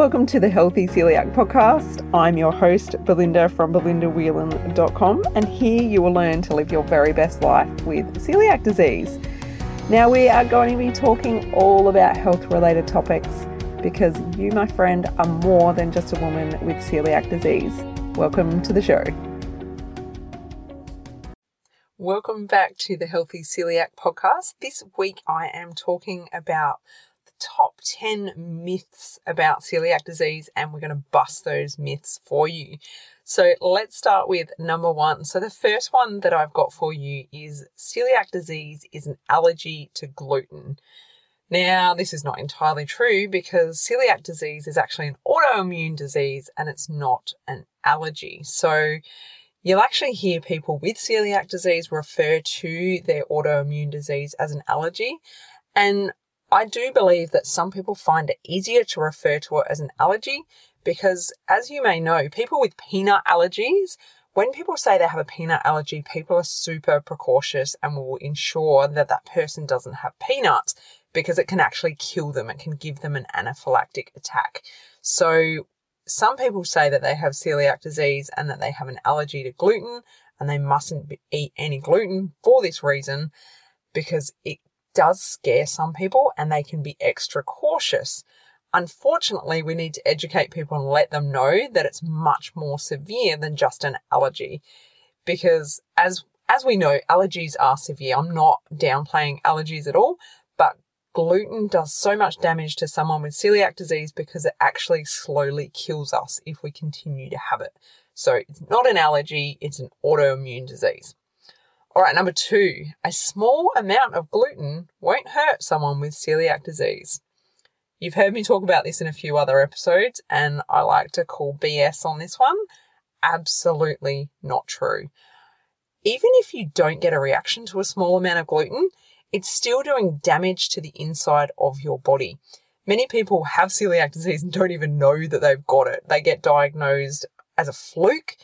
Welcome to the Healthy Celiac Podcast. I'm your host, Belinda from belindawhelan.com, and here you will learn to live your very best life with celiac disease. Now, we are going to be talking all about health related topics because you, my friend, are more than just a woman with celiac disease. Welcome to the show. Welcome back to the Healthy Celiac Podcast. This week I am talking about top 10 myths about celiac disease and we're going to bust those myths for you. So let's start with number one. So the first one that I've got for you is celiac disease is an allergy to gluten. Now, this is not entirely true because celiac disease is actually an autoimmune disease and it's not an allergy. So You'll actually hear people with celiac disease refer to their autoimmune disease as an allergy. And I do believe that some people find it easier to refer to it as an allergy because, as you may know, people with peanut allergies, when people say they have a peanut allergy, people are super precautious and will ensure that that person doesn't have peanuts because it can actually kill them. It can give them an anaphylactic attack. So, some people say that they have celiac disease and that they have an allergy to gluten and they mustn't eat any gluten for this reason because it does scare some people and they can be extra cautious. Unfortunately, we need to educate people and let them know that it's much more severe than just an allergy. Because as as we know, allergies are severe. I'm not downplaying allergies at all, but gluten does so much damage to someone with celiac disease because it actually slowly kills us if we continue to have it. So it's not an allergy, it's an autoimmune disease. All right, number two, a small amount of gluten won't hurt someone with celiac disease. You've heard me talk about this in a few other episodes, and I like to call BS on this one. Absolutely not true. Even if you don't get a reaction to a small amount of gluten, it's still doing damage to the inside of your body. Many people have celiac disease and don't even know that they've got it. They get diagnosed as a fluke,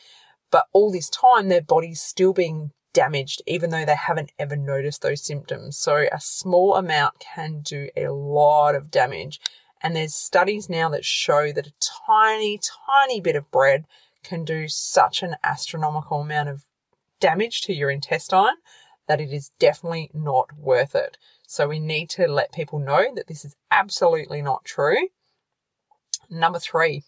but all this time their body's still being damaged even though they haven't ever noticed those symptoms. So a small amount can do a lot of damage. And there's studies now that show that a tiny, tiny bit of bread can do such an astronomical amount of damage to your intestine that it is definitely not worth it. So we need to let people know that this is absolutely not true. Number three,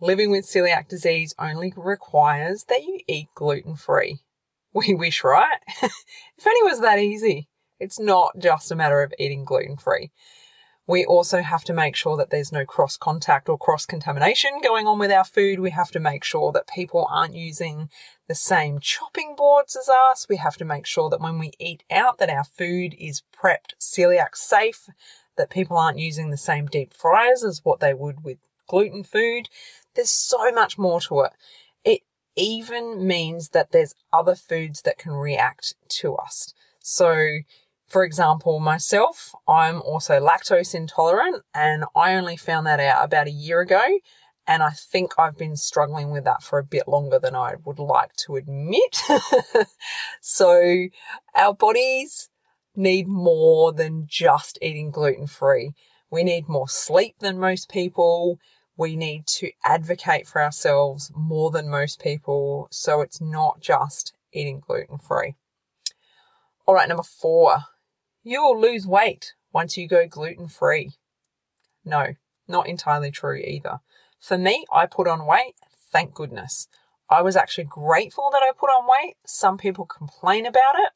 living with celiac disease only requires that you eat gluten free. We wish, right? if only was that easy. It's not just a matter of eating gluten free. We also have to make sure that there's no cross contact or cross contamination going on with our food. We have to make sure that people aren't using the same chopping boards as us. We have to make sure that when we eat out that our food is prepped celiac safe, that people aren't using the same deep fryers as what they would with gluten food. There's so much more to it even means that there's other foods that can react to us. So, for example, myself, I'm also lactose intolerant, and I only found that out about a year ago. And I think I've been struggling with that for a bit longer than I would like to admit. so, our bodies need more than just eating gluten free. We need more sleep than most people we need to advocate for ourselves more than most people so it's not just eating gluten free. All right, number four, you will lose weight once you go gluten free. No, not entirely true either. For me, I put on weight, thank goodness. I was actually grateful that I put on weight. Some people complain about it,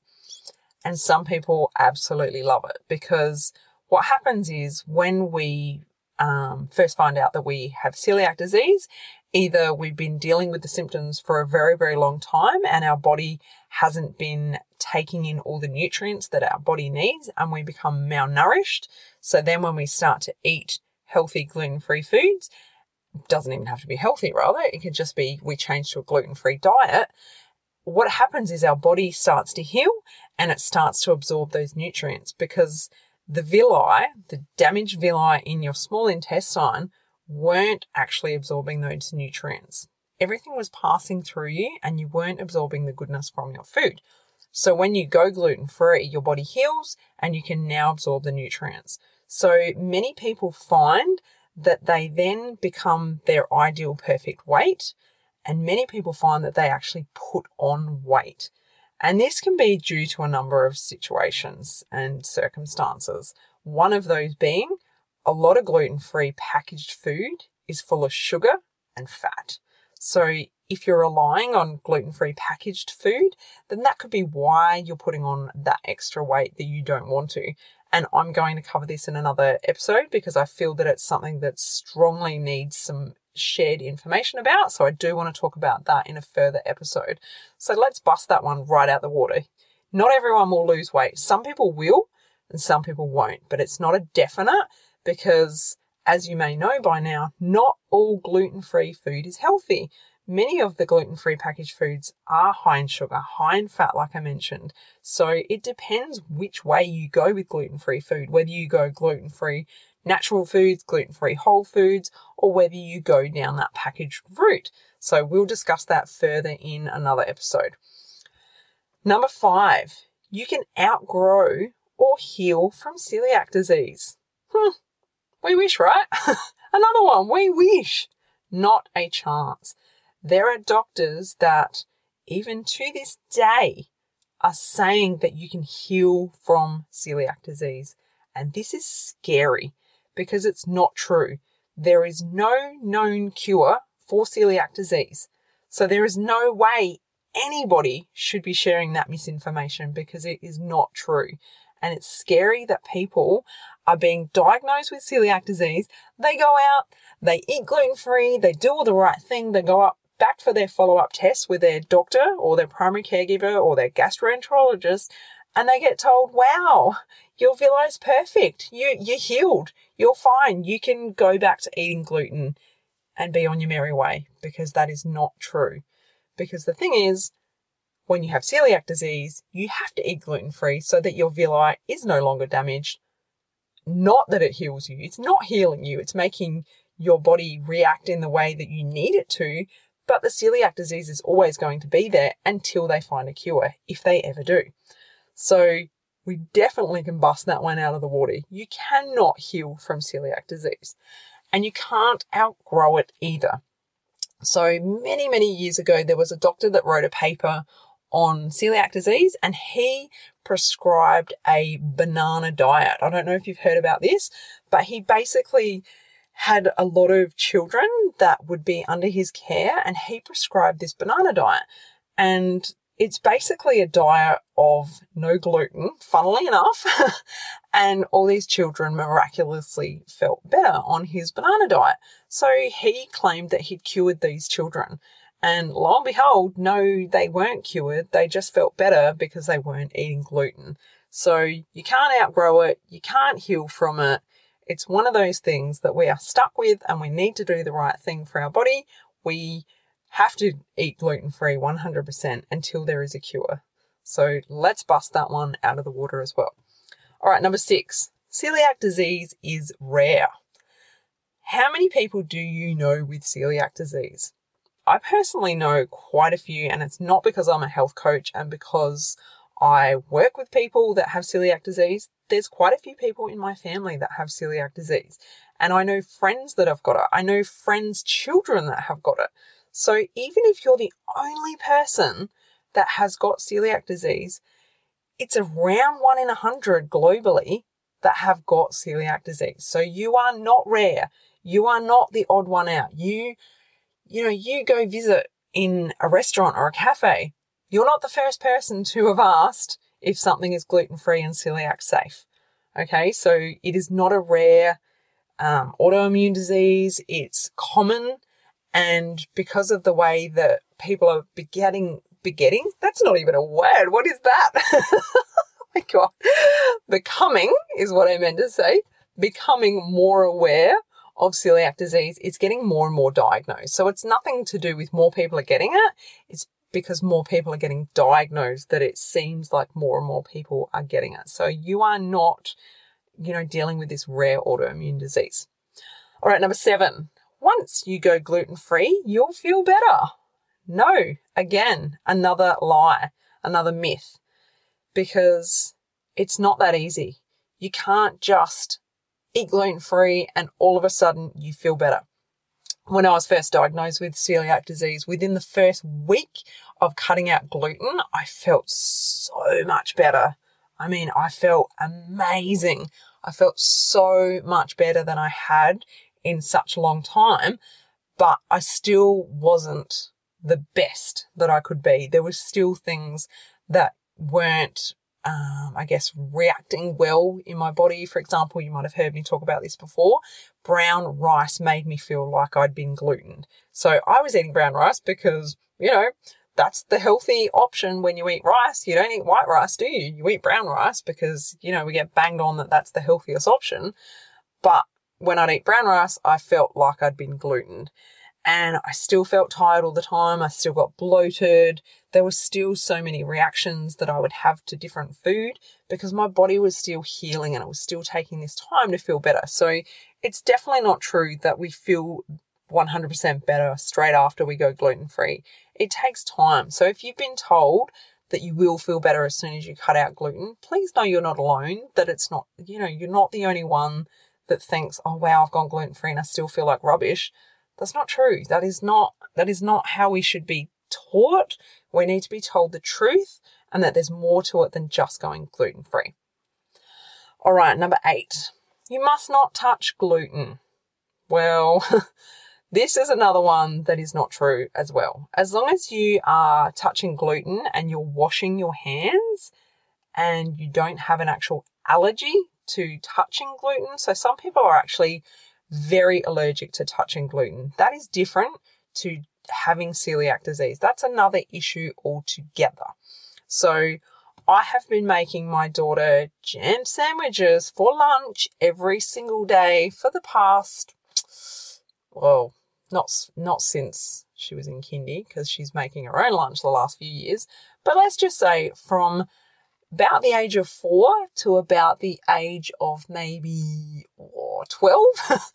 and some people absolutely love it because what happens is when we um, first find out that we have celiac disease, either we've been dealing with the symptoms for a very, very long time and our body hasn't been taking in all the nutrients that our body needs and we become malnourished. So then when we start to eat healthy gluten free foods, doesn't even have to be healthy, rather, it could just be we change to a gluten free diet. What happens is our body starts to heal and it starts to absorb those nutrients because the villi, the damaged villi in your small intestine, weren't actually absorbing those nutrients. Everything was passing through you and you weren't absorbing the goodness from your food. So when you go gluten free, your body heals and you can now absorb the nutrients. So many people find that they then become their ideal perfect weight. And many people find that they actually put on weight. And this can be due to a number of situations and circumstances. One of those being a lot of gluten free packaged food is full of sugar and fat. So if you're relying on gluten free packaged food, then that could be why you're putting on that extra weight that you don't want to. And I'm going to cover this in another episode because I feel that it's something that strongly needs some shared information about. So I do want to talk about that in a further episode. So let's bust that one right out the water. Not everyone will lose weight. Some people will and some people won't, but it's not a definite because as you may know by now, not all gluten free food is healthy. Many of the gluten free packaged foods are high in sugar, high in fat, like I mentioned. So it depends which way you go with gluten free food, whether you go gluten free natural foods, gluten free whole foods, or whether you go down that packaged route. So we'll discuss that further in another episode. Number five, you can outgrow or heal from celiac disease. Hmm, we wish, right? Another one, we wish. Not a chance. There are doctors that, even to this day, are saying that you can heal from celiac disease. And this is scary because it's not true. There is no known cure for celiac disease. So there is no way anybody should be sharing that misinformation because it is not true. And it's scary that people are being diagnosed with celiac disease. They go out, they eat gluten free, they do all the right thing, they go up back for their follow up tests with their doctor or their primary caregiver or their gastroenterologist, and they get told, wow, your villi is perfect. You, you're healed. You're fine. You can go back to eating gluten and be on your merry way because that is not true. Because the thing is, when you have celiac disease, you have to eat gluten free so that your villi is no longer damaged. Not that it heals you. It's not healing you. It's making your body react in the way that you need it to but the celiac disease is always going to be there until they find a cure, if they ever do. So we definitely can bust that one out of the water. You cannot heal from celiac disease and you can't outgrow it either. So many, many years ago, there was a doctor that wrote a paper on celiac disease and he prescribed a banana diet. I don't know if you've heard about this, but he basically had a lot of children that would be under his care, and he prescribed this banana diet. And it's basically a diet of no gluten, funnily enough, and all these children miraculously felt better on his banana diet. So he claimed that he'd cured these children. And lo and behold, no, they weren't cured. They just felt better because they weren't eating gluten. So you can't outgrow it. You can't heal from it. It's one of those things that we are stuck with and we need to do the right thing for our body. We have to eat gluten free 100% until there is a cure. So let's bust that one out of the water as well. All right, number six celiac disease is rare. How many people do you know with celiac disease? I personally know quite a few, and it's not because I'm a health coach and because I work with people that have celiac disease. There's quite a few people in my family that have celiac disease. And I know friends that have got it. I know friends' children that have got it. So even if you're the only person that has got celiac disease, it's around one in a hundred globally that have got celiac disease. So you are not rare. You are not the odd one out. You, you know, you go visit in a restaurant or a cafe you're not the first person to have asked if something is gluten free and celiac safe. Okay, so it is not a rare um, autoimmune disease, it's common. And because of the way that people are begetting, begetting, that's not even a word. What is that? oh my God. Becoming is what I meant to say. Becoming more aware of celiac disease, it's getting more and more diagnosed. So it's nothing to do with more people are getting it. It's because more people are getting diagnosed that it seems like more and more people are getting it. So you are not, you know, dealing with this rare autoimmune disease. All right, number seven. Once you go gluten free, you'll feel better. No, again, another lie, another myth, because it's not that easy. You can't just eat gluten free, and all of a sudden you feel better. When I was first diagnosed with celiac disease, within the first week of cutting out gluten, I felt so much better. I mean, I felt amazing. I felt so much better than I had in such a long time, but I still wasn't the best that I could be. There were still things that weren't, um, I guess, reacting well in my body. For example, you might have heard me talk about this before. Brown rice made me feel like I'd been glutened. So I was eating brown rice because, you know, that's the healthy option when you eat rice. You don't eat white rice, do you? You eat brown rice because, you know, we get banged on that that's the healthiest option. But when I'd eat brown rice, I felt like I'd been glutened. And I still felt tired all the time. I still got bloated. There were still so many reactions that I would have to different food because my body was still healing and it was still taking this time to feel better. So it's definitely not true that we feel 100% better straight after we go gluten free. It takes time. So if you've been told that you will feel better as soon as you cut out gluten, please know you're not alone, that it's not, you know, you're not the only one that thinks, oh wow, I've gone gluten free and I still feel like rubbish. That's not true. That is not, that is not how we should be taught. We need to be told the truth and that there's more to it than just going gluten free. All right, number eight. You must not touch gluten. Well, This is another one that is not true as well. As long as you are touching gluten and you're washing your hands and you don't have an actual allergy to touching gluten. So some people are actually very allergic to touching gluten. That is different to having celiac disease. That's another issue altogether. So I have been making my daughter jam sandwiches for lunch every single day for the past well, not not since she was in kindy because she's making her own lunch the last few years, but let's just say from about the age of four to about the age of maybe oh, 12,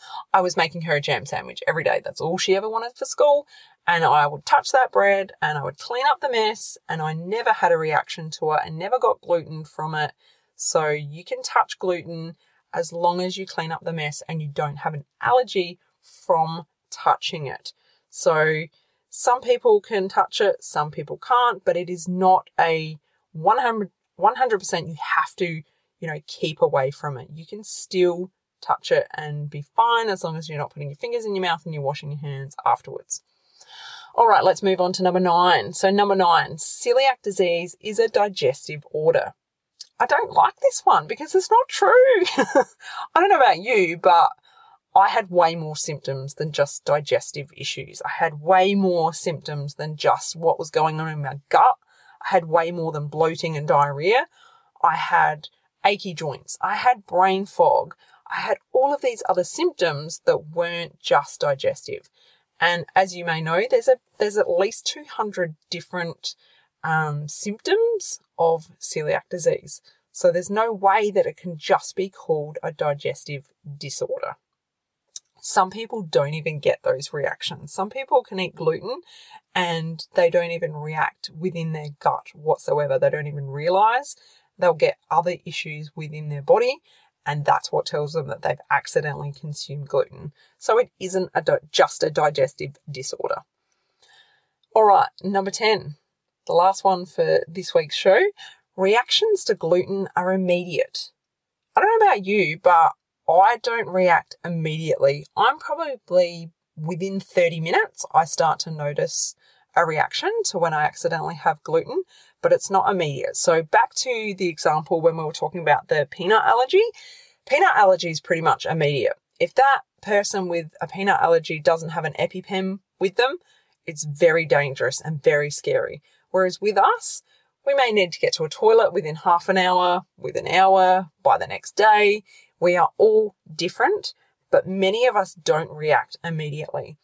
I was making her a jam sandwich every day. That's all she ever wanted for school. And I would touch that bread and I would clean up the mess, and I never had a reaction to it and never got gluten from it. So you can touch gluten as long as you clean up the mess and you don't have an allergy from touching it. So some people can touch it, some people can't, but it is not a 100 100% you have to, you know, keep away from it. You can still touch it and be fine as long as you're not putting your fingers in your mouth and you're washing your hands afterwards. All right, let's move on to number nine. So, number nine, celiac disease is a digestive order. I don't like this one because it's not true. I don't know about you, but I had way more symptoms than just digestive issues. I had way more symptoms than just what was going on in my gut. I had way more than bloating and diarrhea. I had achy joints. I had brain fog. I had all of these other symptoms that weren't just digestive. And as you may know, there's a there's at least 200 different um, symptoms of celiac disease. So there's no way that it can just be called a digestive disorder. Some people don't even get those reactions. Some people can eat gluten and they don't even react within their gut whatsoever. They don't even realize they'll get other issues within their body and that's what tells them that they've accidentally consumed gluten. So it isn't a just a digestive disorder. All right, number 10, the last one for this week's show. Reactions to gluten are immediate. I don't know about you, but I don't react immediately. I'm probably within 30 minutes, I start to notice a reaction to when I accidentally have gluten, but it's not immediate. So, back to the example when we were talking about the peanut allergy, peanut allergy is pretty much immediate. If that person with a peanut allergy doesn't have an EpiPen with them, it's very dangerous and very scary. Whereas with us, we may need to get to a toilet within half an hour, with an hour, by the next day. We are all different, but many of us don't react immediately.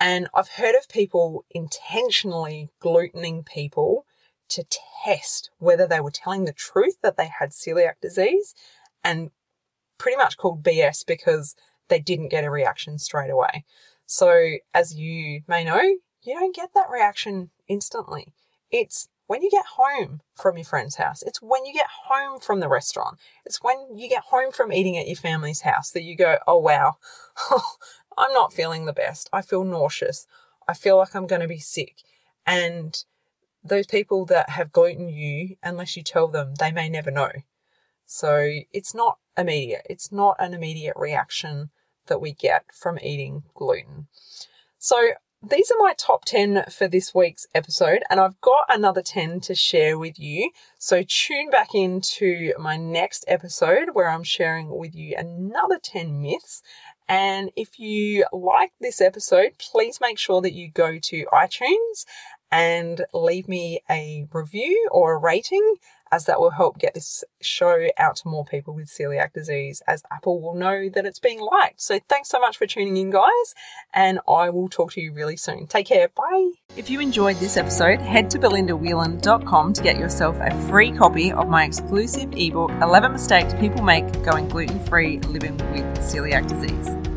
And I've heard of people intentionally glutening people to test whether they were telling the truth that they had celiac disease and pretty much called BS because they didn't get a reaction straight away. So, as you may know, you don't get that reaction instantly. It's when you get home from your friend's house. It's when you get home from the restaurant. It's when you get home from eating at your family's house that you go, oh wow, I'm not feeling the best. I feel nauseous. I feel like I'm going to be sick. And those people that have gluten you, unless you tell them, they may never know. So it's not immediate. It's not an immediate reaction that we get from eating gluten. So these are my top 10 for this week's episode, and I've got another 10 to share with you. So tune back into my next episode where I'm sharing with you another 10 myths. And if you like this episode, please make sure that you go to iTunes and leave me a review or a rating as that will help get this show out to more people with celiac disease, as Apple will know that it's being liked. So thanks so much for tuning in, guys, and I will talk to you really soon. Take care. Bye. If you enjoyed this episode, head to belindawhelan.com to get yourself a free copy of my exclusive ebook, 11 Mistakes People Make Going Gluten Free Living with Celiac Disease.